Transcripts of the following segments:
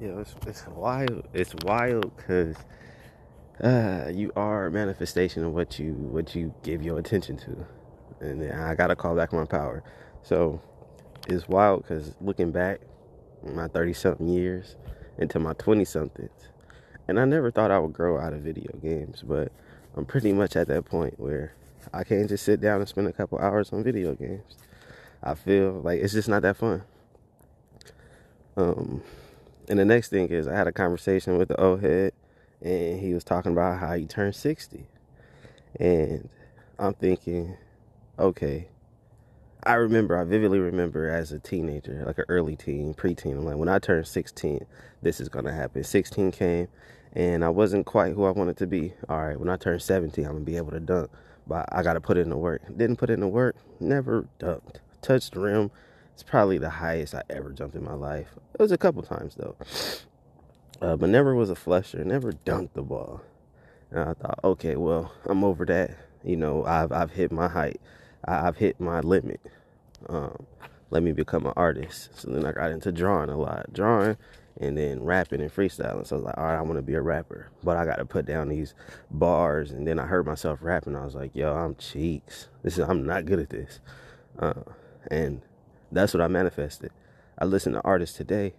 Yeah, it's, it's wild. It's wild because uh, you are a manifestation of what you what you give your attention to, and I gotta call back my power. So it's wild because looking back, my thirty something years into my twenty somethings, and I never thought I would grow out of video games, but I'm pretty much at that point where I can't just sit down and spend a couple hours on video games. I feel like it's just not that fun. Um, and the next thing is I had a conversation with the old head and he was talking about how he turned 60. And I'm thinking, okay. I remember, I vividly remember as a teenager, like an early teen, preteen, I'm like, when I turned 16, this is gonna happen. 16 came and I wasn't quite who I wanted to be. All right, when I turn 17, I'm gonna be able to dunk, but I gotta put in the work. Didn't put in the work, never dunked. Touched the rim. It's probably the highest I ever jumped in my life. It was a couple times though uh, but never was a flusher, never dunked the ball. And I thought, okay, well, I'm over that. You know, I've I've hit my height, I, have hit my limit. Um, let me become an artist. So then I got into drawing a lot, drawing, and then rapping and freestyling. So I was like, all right, I want to be a rapper, but I got to put down these bars. And then I heard myself rapping. I was like, yo, I'm cheeks. This is I'm not good at this, uh, and that's what I manifested. I listen to artists today,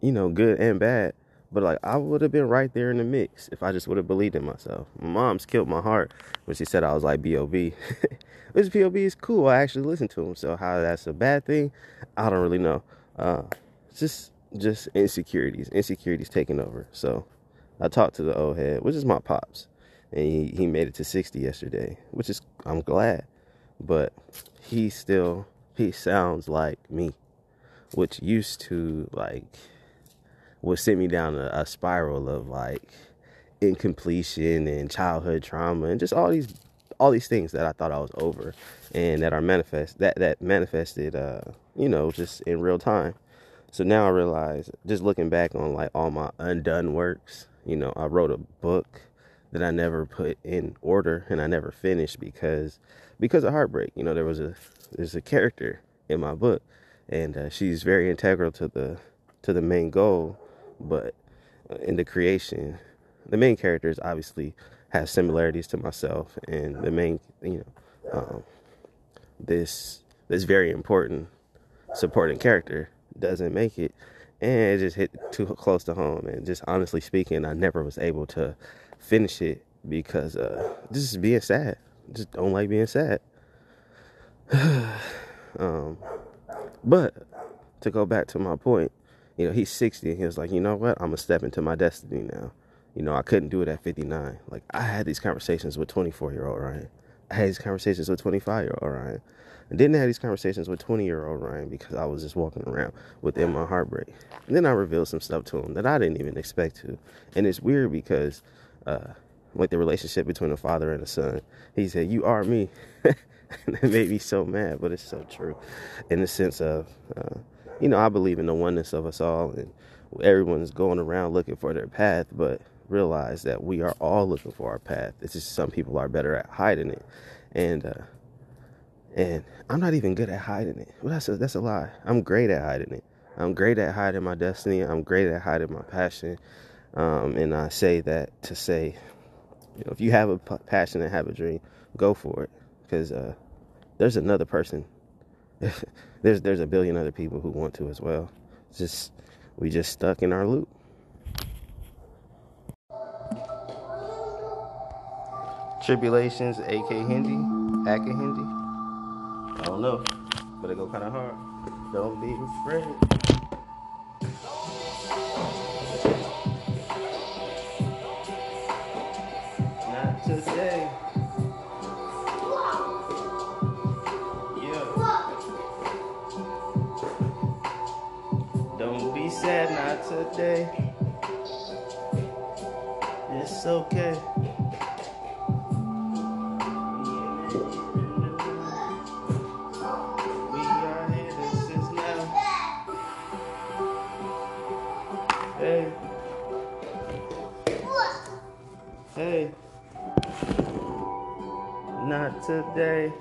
you know, good and bad but like I would have been right there in the mix if I just would have believed in myself. My mom's killed my heart when she said I was like B.O.B. Which B.O.B. is cool. I actually listened to him. So how that's a bad thing, I don't really know. Uh, just just insecurities. Insecurities taking over. So I talked to the old head, which is my pops, and he, he made it to 60 yesterday, which is I'm glad. But he still he sounds like me, which used to like would send me down a, a spiral of like incompletion and childhood trauma and just all these all these things that I thought I was over and that are manifest that that manifested uh you know just in real time. So now I realize just looking back on like all my undone works, you know, I wrote a book that I never put in order and I never finished because because of heartbreak. You know, there was a there's a character in my book and uh, she's very integral to the to the main goal but uh, in the creation, the main characters obviously have similarities to myself, and the main, you know, um, this this very important supporting character doesn't make it, and it just hit too close to home. And just honestly speaking, I never was able to finish it because uh, just being sad. Just don't like being sad. um, but to go back to my point, you know, he's 60 and he was like, you know what? I'm going to step into my destiny now. You know, I couldn't do it at 59. Like, I had these conversations with 24 year old Ryan. I had these conversations with 25 year old Ryan. I didn't have these conversations with 20 year old Ryan because I was just walking around within my heartbreak. And then I revealed some stuff to him that I didn't even expect to. And it's weird because, uh, like the relationship between a father and a son, he said, You are me. and it made me so mad, but it's so true in the sense of, uh, you know, I believe in the oneness of us all, and everyone's going around looking for their path, but realize that we are all looking for our path. It's just some people are better at hiding it, and uh, and I'm not even good at hiding it. Well, that's a, that's a lie. I'm great at hiding it. I'm great at hiding my destiny. I'm great at hiding my passion. Um, and I say that to say, you know, if you have a passion and have a dream, go for it, because uh, there's another person there's there's a billion other people who want to as well. It's just we just stuck in our loop. Tribulations, AK Hindi, Aka Hindi. I don't know, but it go kind of hard. Don't be afraid. Today. It's okay. We are here, this is now. Hey. Hey. Not today.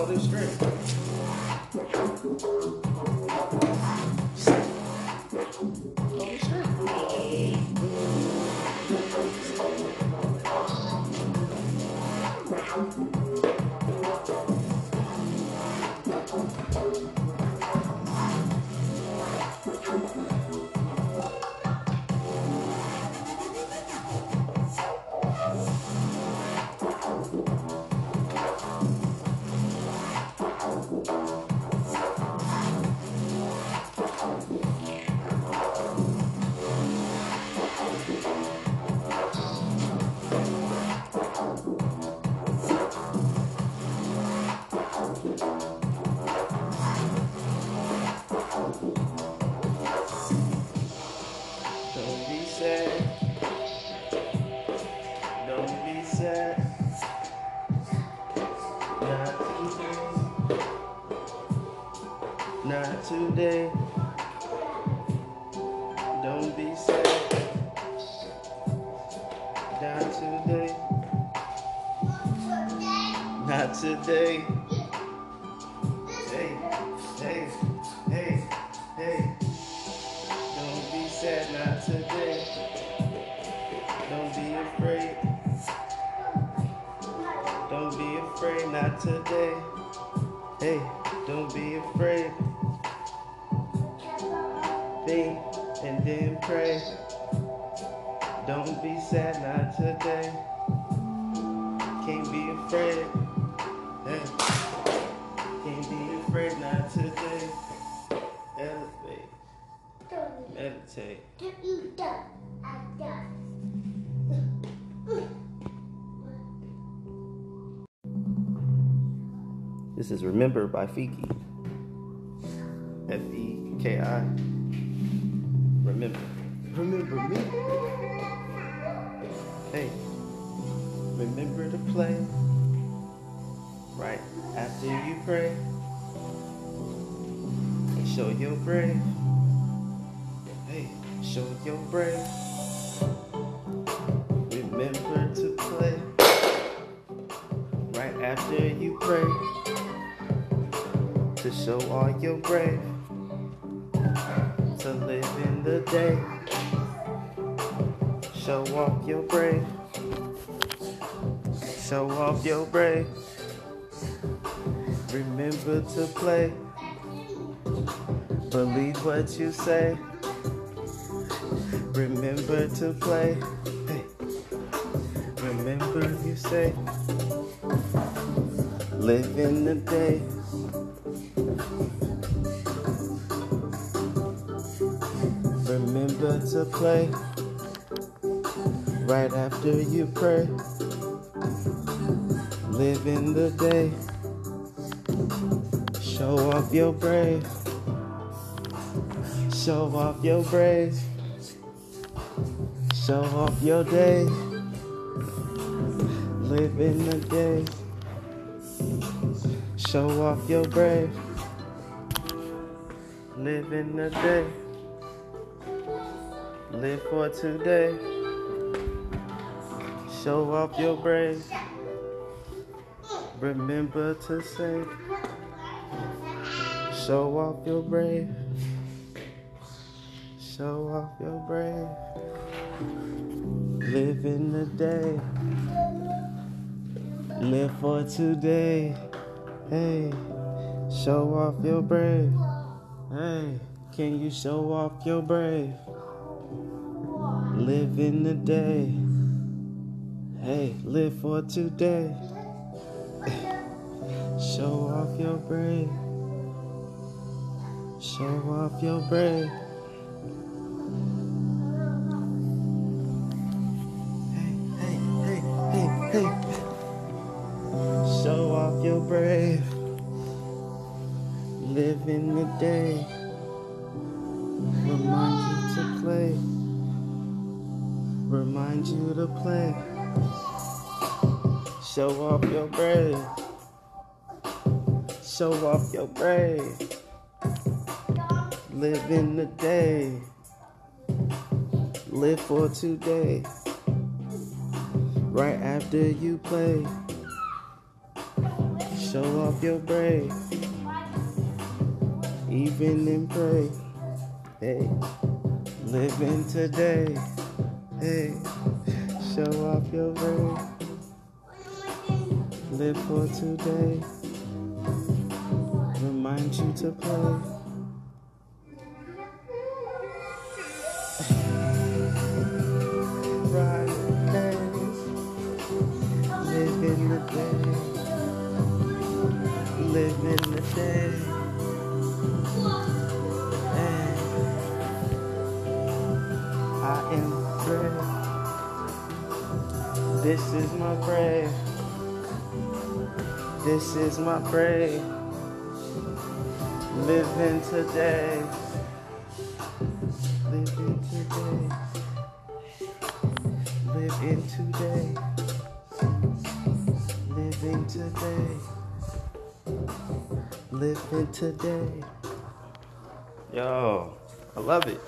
Hold it straight. Today. Hey, hey, hey, hey. Don't be sad, not today. Don't be afraid. Don't be afraid, not today. Hey, don't be afraid. This is Remember by Feki. F E K I. Remember. Remember me. Hey, remember to play right after you pray. And show your brave. Hey, show your brave. Remember to play right after you pray show all your brave to live in the day? Show off your brave. Show off your brave. Remember to play. Believe what you say. Remember to play. Remember you say, live in the day. To play right after you pray. Live in the day. Show off your brave. Show off your brave. Show off your day. Live in the day. Show off your brave. Live in the day. Live for today. Show off your brave. Remember to say. Show off your brave. Show off your brave. Live in the day. Live for today. Hey, show off your brave. Hey, can you show off your brave? Live in the day. Hey, live for today. Show off your brave. Show off your brave. Remind you to play. Show off your brave. Show off your brave. Live in the day. Live for today. Right after you play. Show off your brave. Even in pray. Hey. Live in today. Hey. Show off your brave. Live for today. Remind you to play. This is my brave. Living today. Living today. Living today. Living today. Living today. Yo, I love it.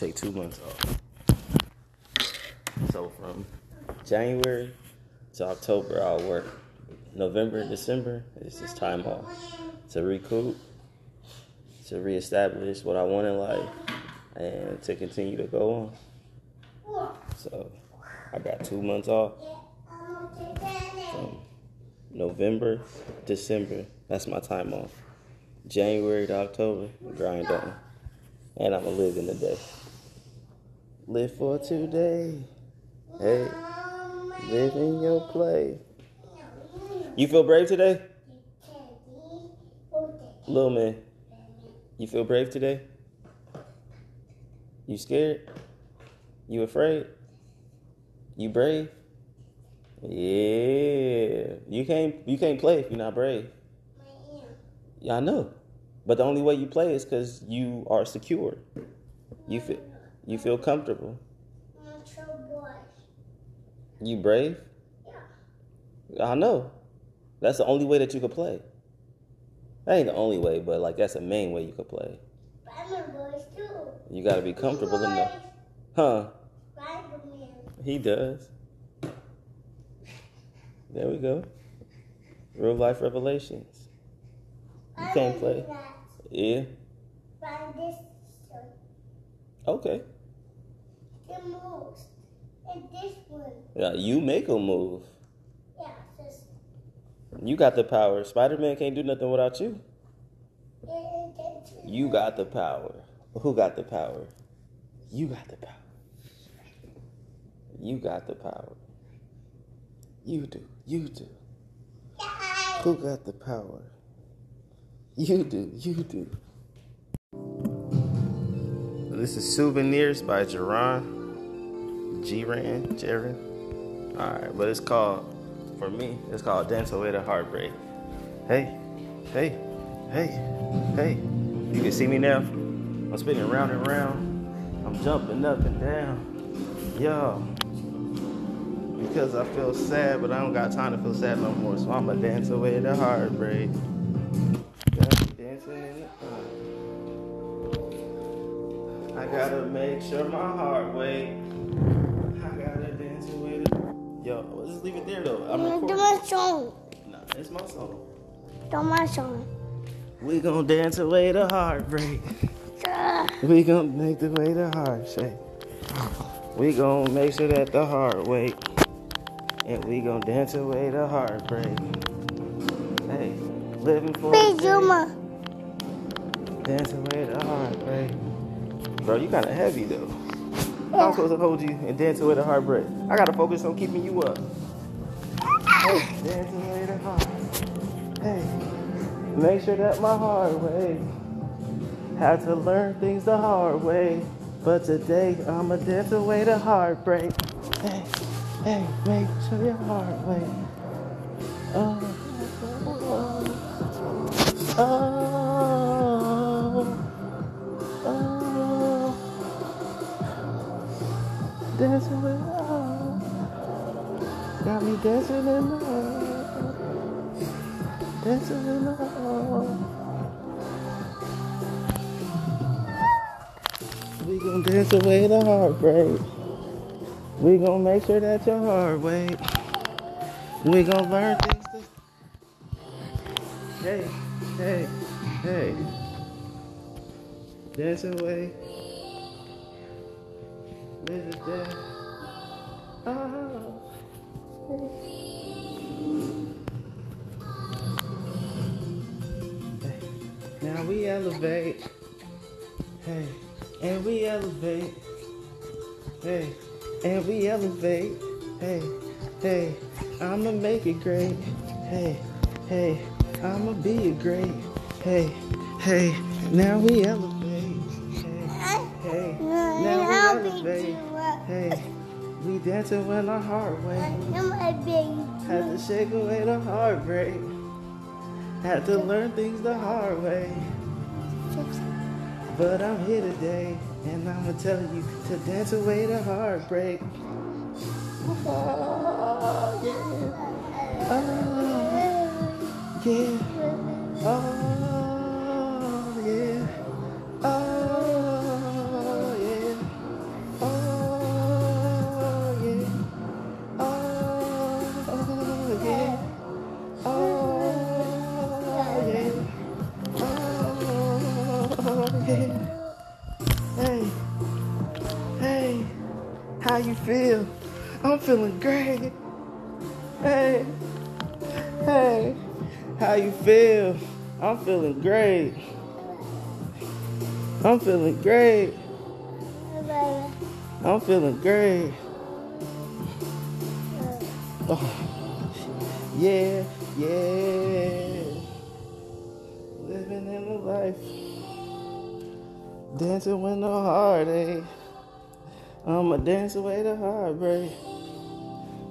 Take two months off. So from January to October, I'll work. November, December is just time off to recoup, to reestablish what I want in life, and to continue to go on. So I got two months off from November, December. That's my time off. January to October, grind on. And I'm gonna live in the day. Live for today. Hey, live in your play. You feel brave today? Little man, you feel brave today? You scared? You afraid? You brave? Yeah. You can't you can't play if you're not brave. Yeah, I know. But the only way you play is because you are secure. You feel you feel comfortable. I'm You brave? Yeah. I know. That's the only way that you could play. That ain't the only way, but like that's the main way you could play. Spider-Man boys too. You gotta be comfortable enough. Huh? He does. There we go. Real life revelations. You can't play. Yeah. Find this one. Okay. The moves. And this one. Yeah, you make a move. Yeah. You got the power. Spider Man can't do nothing without you. You got the power. Who got the power? You got the power. You got the power. You do. You do. Who got the power? You do. You do. This is Souvenirs by Geron. G-Ran. Jaren. Alright, but it's called, for me, it's called Dance Away the Heartbreak. Hey, hey, hey, hey. You can see me now? I'm spinning round and round. I'm jumping up and down. Yo. Because I feel sad, but I don't got time to feel sad no more. So I'ma dance away the heartbreak. I gotta make sure my heart wait. Just leave it there though. I'm Do my song. Nah, it's my song. Do my song. We gon' dance away the heartbreak. We gon' make the way the heart shake. We gon' make sure that the heart wait. And we gon' dance away the heartbreak. Hey, living for Hey, a day, dance away the heartbreak. Bro, you kinda heavy though. I'm supposed to hold you and dance away the heartbreak? I gotta focus on keeping you up. Hey, make sure that my heart wait. Had to learn things the hard way. But today I'ma dance away the heartbreak. Hey, hey, make sure your heart wait. Dancing in the heart. Dancing in the heart. We gon' dance away the heartbreak. We gon' make sure that your heart wait. We gon' learn things to. Hey, hey, hey. Dance away. Live it there. Oh. Ah. Now we elevate. Hey, and we elevate. Hey, and we elevate. Hey, hey, I'ma make it great. Hey, hey, I'ma be a great. Hey, hey, now we elevate. We dancing when our heart. I'm a baby. Had to shake away the heartbreak. Had to learn things the hard way. But I'm here today, and I'ma tell you to dance away the heartbreak. Oh, yeah. Oh, yeah. Oh, feeling great. Hey, hey, how you feel? I'm feeling great. I'm feeling great. I'm feeling great. Oh, yeah, yeah. Living in the life. Dancing with no heartache. I'ma dance away the heartbreak.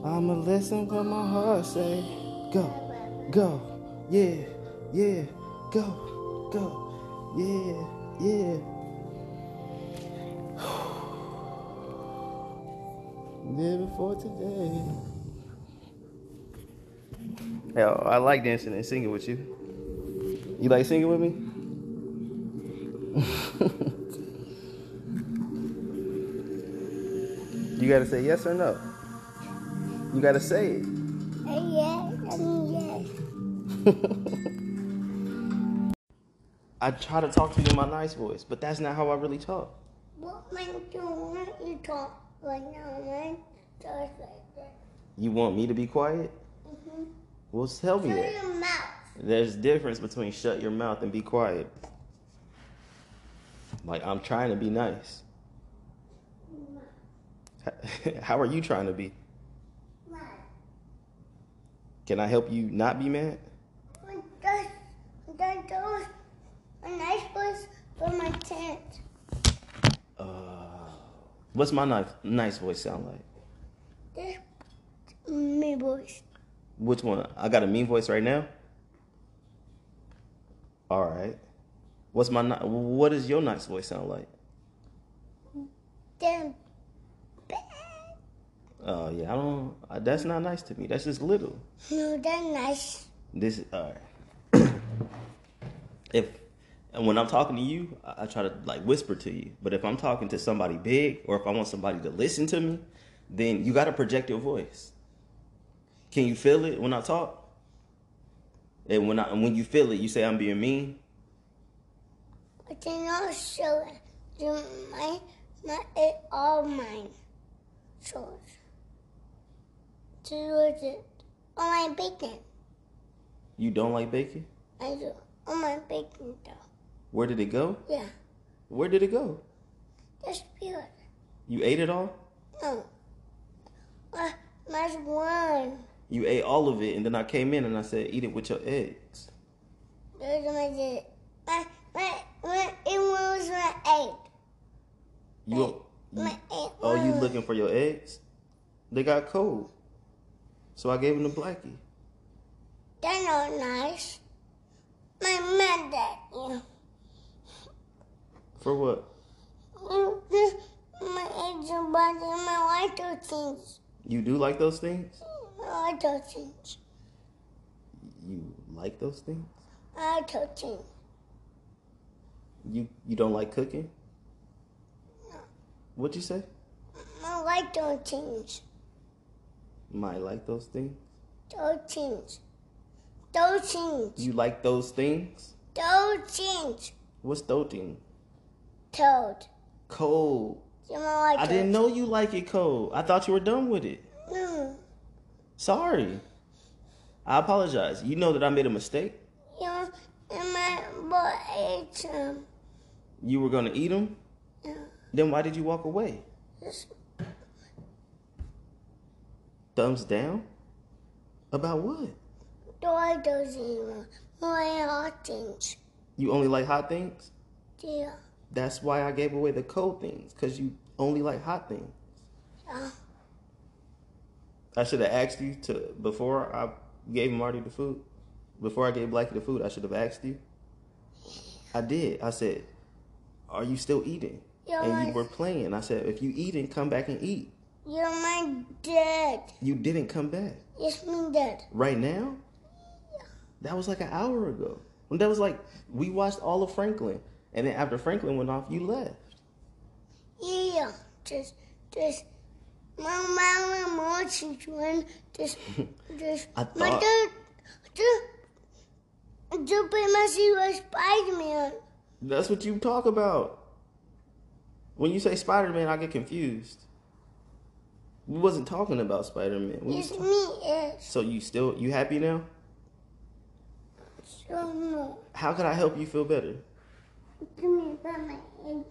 I'ma listen what my heart say. Go, go, yeah, yeah, go, go, yeah, yeah. Living for today. Yo, I like dancing and singing with you. You like singing with me? you gotta say yes or no. You gotta say it. Uh, yes, I mean yes. I try to talk to you in my nice voice, but that's not how I really talk. What man do you want you talk right now, man? Just like that. You want me to be quiet? Mm-hmm. Well, tell me Shut that. your mouth. There's difference between shut your mouth and be quiet. Like I'm trying to be nice. How are you trying to be? Can I help you not be mad? that, that, that was a nice place for my tent. Uh, what's my nice nice voice sound like? This me voice. Which one? I got a mean voice right now. All right. What's my what does your nice voice sound like? Then Oh yeah, I don't. Uh, that's not nice to me. That's just little. no, that's nice. This all right. if and when I'm talking to you, I, I try to like whisper to you. But if I'm talking to somebody big, or if I want somebody to listen to me, then you got to project your voice. Can you feel it when I talk? And when I and when you feel it, you say I'm being mean. I then also, do my my it all mine. So, so was it on my bacon? You don't like bacon? I do on my bacon though. Where did it go? Yeah, Where did it go? good. You ate it all? No, uh, that's one. You ate all of it, and then I came in and I said, "Eat it with your eggs." Those are my did. My my my it was my eight. You, you My eight. oh, you looking for your eggs? They got cold, so I gave him to Blackie. They're not nice. My mother, you. For what? My are body, my white things. You do like those things? I My white things. You like those things? I My white things. You you don't like cooking? What'd you say? My white things. Might like those things. Those things. Those things. You like those things? Those things. What's thing? Toad. Cold. You know like I didn't know you like it cold. I thought you were done with it. No. Sorry. I apologize. You know that I made a mistake. You know, and my boy ate some. You were gonna eat them. Yeah. Then why did you walk away? Thumbs down? About what? He my hot things? You only like hot things? Yeah. That's why I gave away the cold things, because you only like hot things. Yeah. I should have asked you to before I gave Marty the food. Before I gave Blackie the food, I should have asked you. I did. I said, "Are you still eating?" Yeah, and you were playing. I said, "If you eating, come back and eat." You're my dad. You didn't come back. Yes, me dad. Right now? That was like an hour ago. When that was like we watched all of Franklin, and then after Franklin went off, you left. Yeah. Just, just. My mama watching one. Just, just. I My thought- dad. Just. Just my was Spider Man. That's what you talk about. When you say Spider Man, I get confused. We wasn't talking about Spider Man. Yes, me is. So you still you happy now? So no. How could I help you feel better? Give me back my egg.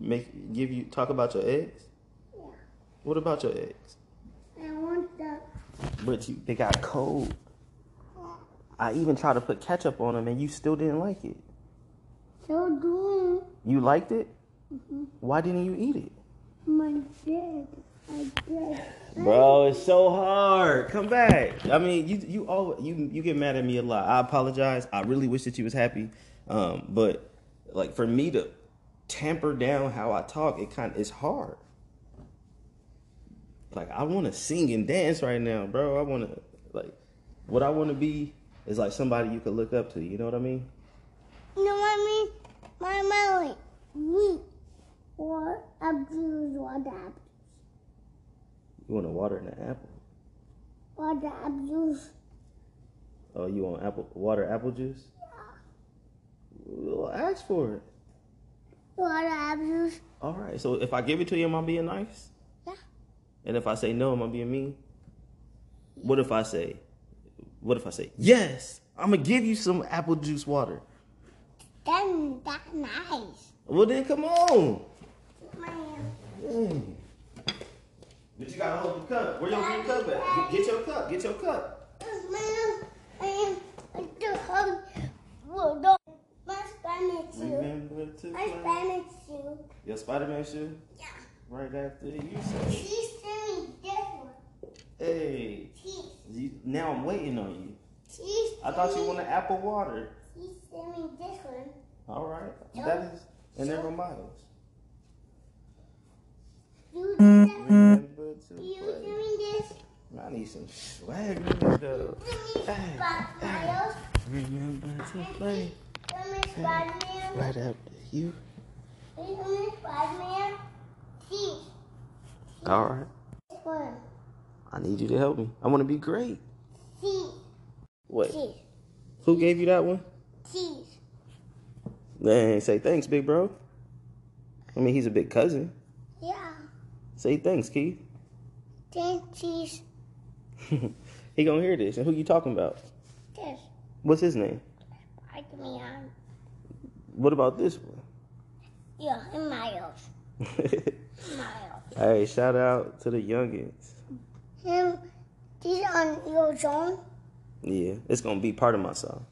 Make give you talk about your eggs. Yeah. What about your eggs? I want that. But you, they got cold. I even tried to put ketchup on them, and you still didn't like it. So do You liked it. Mm-hmm. Why didn't you eat it? my dad. Bro, it's so hard. Come back. I mean, you you all you you get mad at me a lot. I apologize. I really wish that you was happy. Um, but like for me to tamper down how I talk, it kind of it's hard. Like I want to sing and dance right now, bro. I want to like what I want to be is like somebody you could look up to. You know what I mean? You know what I mean? My melody. Me. Abuse what abuse? You want a water and an apple? What abuse? Oh, you want apple water apple juice? Yeah. Well, ask for it. Water, apple juice. All right. So if I give it to you, am I being nice? Yeah. And if I say no, am I being mean? What if I say, what if I say yes? I'm gonna give you some apple juice water. Then that's nice. Well then, come on. Man. Dang. But you gotta hold the cup. Where your green cup at? Get, get your cup. Get your cup. Man, man, I do hug. Well, no. My Spanish shoe. Remember to My play. Spanish shoe. Your Spider-Man shoe. Yeah. Right after you say, She's doing this one. "Hey, She's, you, now I'm waiting on you." she's I thought you wanted apple water. She's doing this one. All right, that is, and never miles. You Remember to You play. doing this? I need some swag in though. Doing Hey, Miles. Remember to play. Spider-Man. Right after you. Spider-Man. All right. one. I need you to help me. I want to be great. She's, What? she's, Who gave you that one? she's. Dang, say thanks, big bro. I mean, he's a big cousin. Yeah. Say thanks, Keith. Then he gonna hear this. And who you talking about? this. What's his name? Spider-Man. Um. What about this one? Yeah, and Miles. Miles. hey, shout out to the youngins. Him, he's on your song. Yeah, it's gonna be part of my song.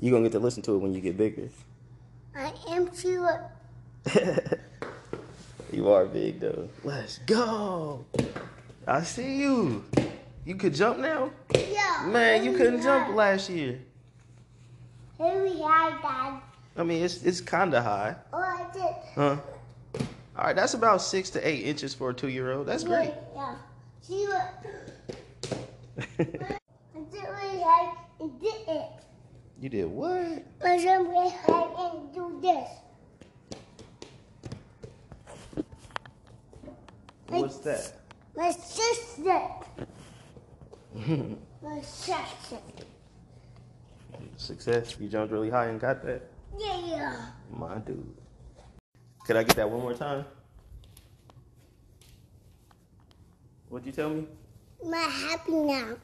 You gonna get to listen to it when you get bigger. I am too. you are big though. Let's go. I see you. You could jump now? Yeah. Man, you couldn't jump last year. we are, Dad. I mean, it's it's kinda high, Oh, I did. huh? All right, that's about six to eight inches for a two-year-old. That's great. Yeah. See what? I did we had and did it. you did what? But then we had and do this. What's that? My sister. My sister. Success. You jumped really high and got that. Yeah. My dude. Could I get that one more time? What'd you tell me? My happy now.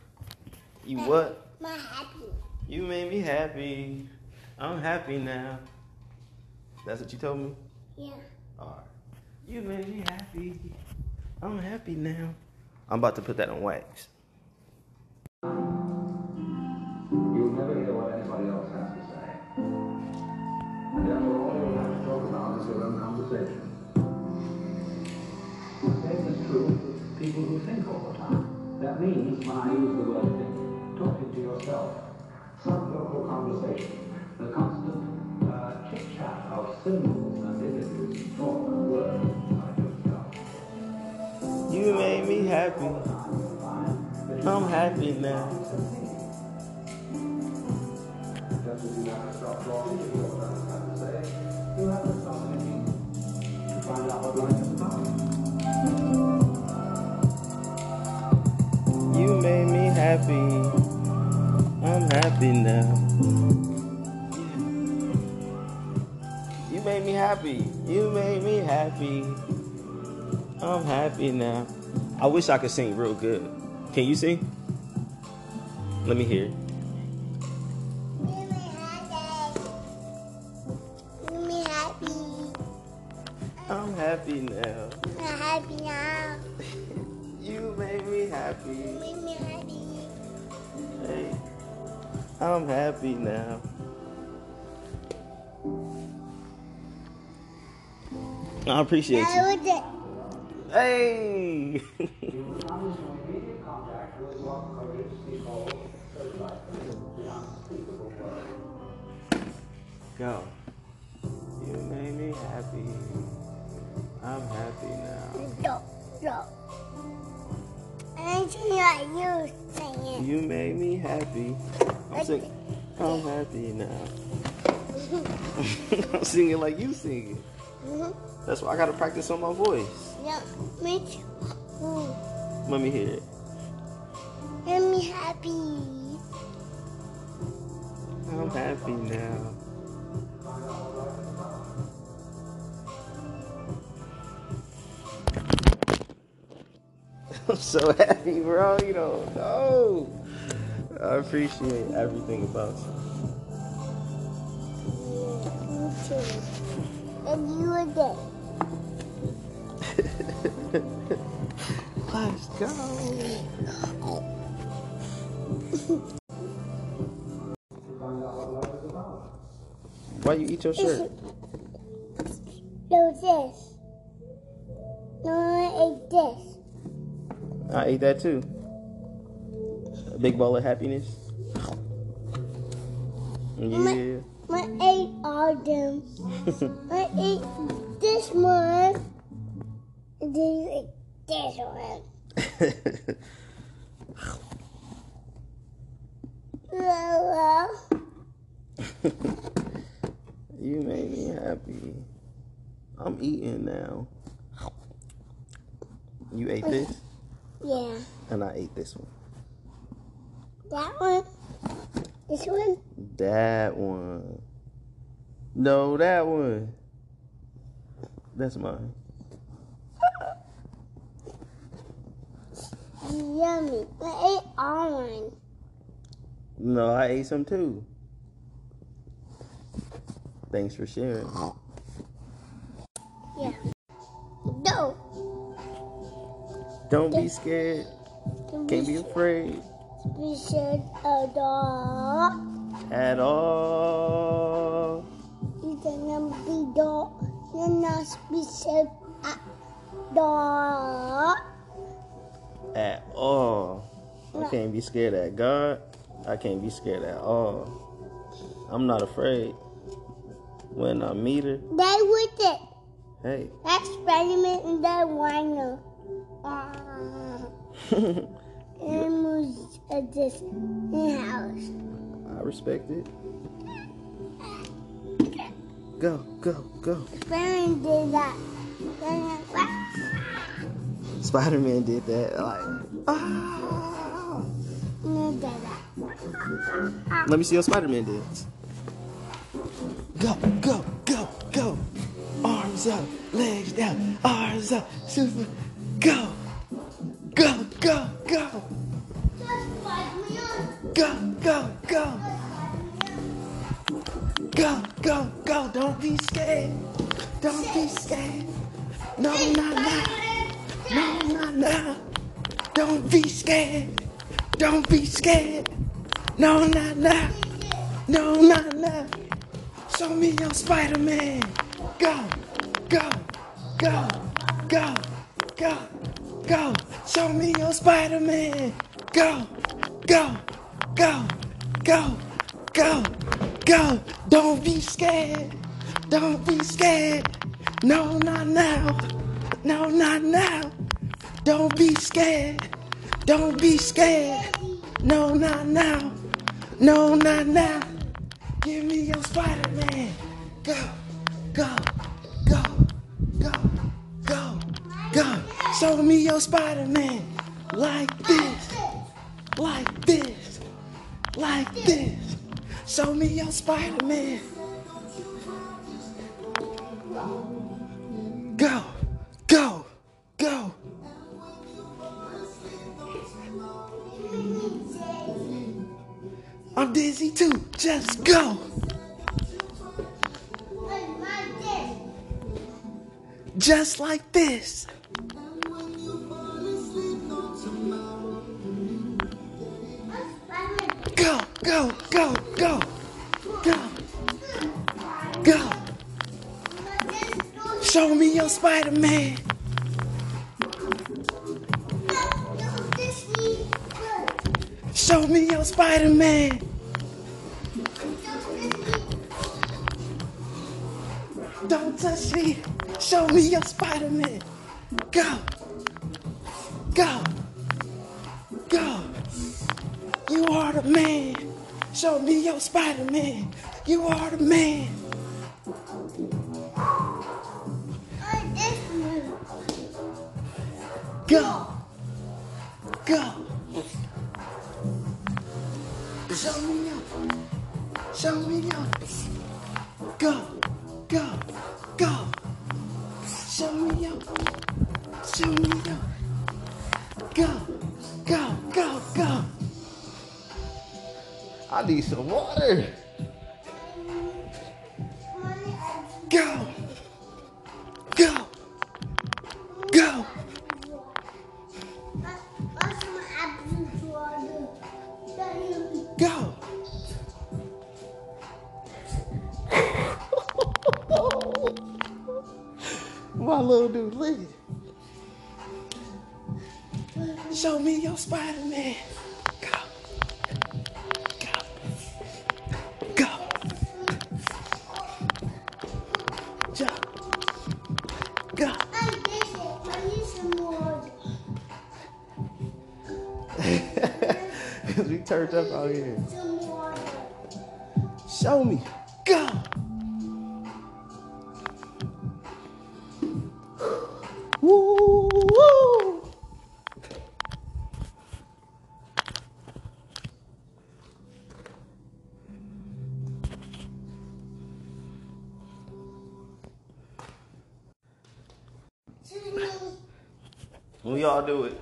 You what? My happy. You made me happy. I'm happy now. That's what you told me? Yeah. Alright. You made me happy. I'm happy now. I'm about to put that on wax. You'll never hear what anybody else has to say. And therefore, all you'll have to talk about is your own conversation. The same is true of people who think all the time. That means, when I use the word think, talking to yourself. Some local conversation. The constant uh, chit-chat of symbols what life is about. You made me happy. I'm happy now. You made me happy. You made me happy. I'm happy now. I wish I could sing real good. Can you sing? Let me hear. it. Make me happy. Make me happy. I'm happy now. I'm happy now. You made me happy. You make me happy. Hey, I'm happy now. I appreciate you. Hey! Go. You made me happy. I'm happy now. No, no. See what you saying. You made me happy. I'm sing- I'm happy now. I'm singing like you singing. Mhm. That's why I gotta practice on my voice. Yeah, me too. Let me hear it. Make me happy. I'm happy now. So happy, bro. You don't know. I appreciate everything about you. And you again. Let's go. Why you eat your shirt? No, this. No, I ate this. I ate that too. A big bowl of happiness. Yeah. I ate all them. I ate this one. And then you ate this one. La, la. you made me happy. I'm eating now. You ate this, Yeah. and I ate this one. That one. This one. That one. No, that one. That's mine. Yummy. I ate all one. No, I ate some too. Thanks for sharing. Don't be scared. Can't be afraid We should adopt. at all. You can be dog. You not be said dog. At all. I can't be scared at God. I can't be scared at all. I'm not afraid. When I meet her, They with it. hey. Experiment in the. Uh, animals are just in house. I respect it. Go, go, go. Experiment did that. Then it- Spider Man did that. Like, ah. and it did that. Let me see your Spider Man dance. Go, go, go, go. Arms up, legs down, arms up, super. Go, go, go, go, go, go, go. Go, go, go. Don't be scared. Don't be scared. No, not now. No, not now. Don't be scared. Don't be scared. No, not now. No, not now. Show me your Spider Man. Go, go, go, go, go, go. Show me your Spider Man. Go, go, go, go, go, go. Don't be scared. Don't be scared. No, not now. No, not now. Don't be scared. Don't be scared. No, not now. No, not now. Give me your Spider Man. Go, go, go, Show me your Spider Man. Like this, like this, like this. Show me your Spider Man. Go, go, go. I'm dizzy too. Just go. Just like this. Go, go, go, go, go. Show me your Spider Man. Show me your Spider Man. Don't touch me. Show me your Spider Man. Spider Man. You are the man. Go. Go. Show me your. Show me your. Go. Go. Go. Show me your. Show me. Go. Go. I need some water. Go. Cause up out here. Show me. Go. Woo, woo. When y'all do it.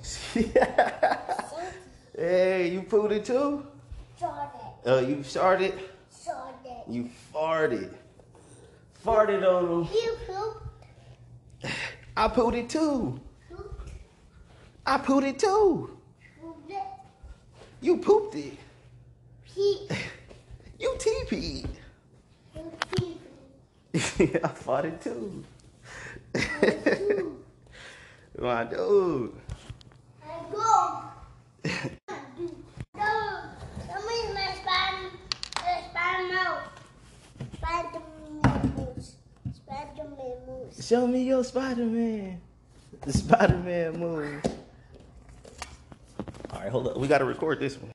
It's sticky. hey, you pooed it too? Started. Oh, uh, you farted? Started. You farted. Farted on them. You pooped. I pooed it too. Poop. I pooed it too. Poop it. You pooped it. Pee. You TP'd. You pee. I farted too. My dude. I go. No. Tell me my spider. My spider mouth. Spider-Man moves. Spider-Man moves. Show me your Spider Man. The Spider Man move. All right, hold up. We got to record this one.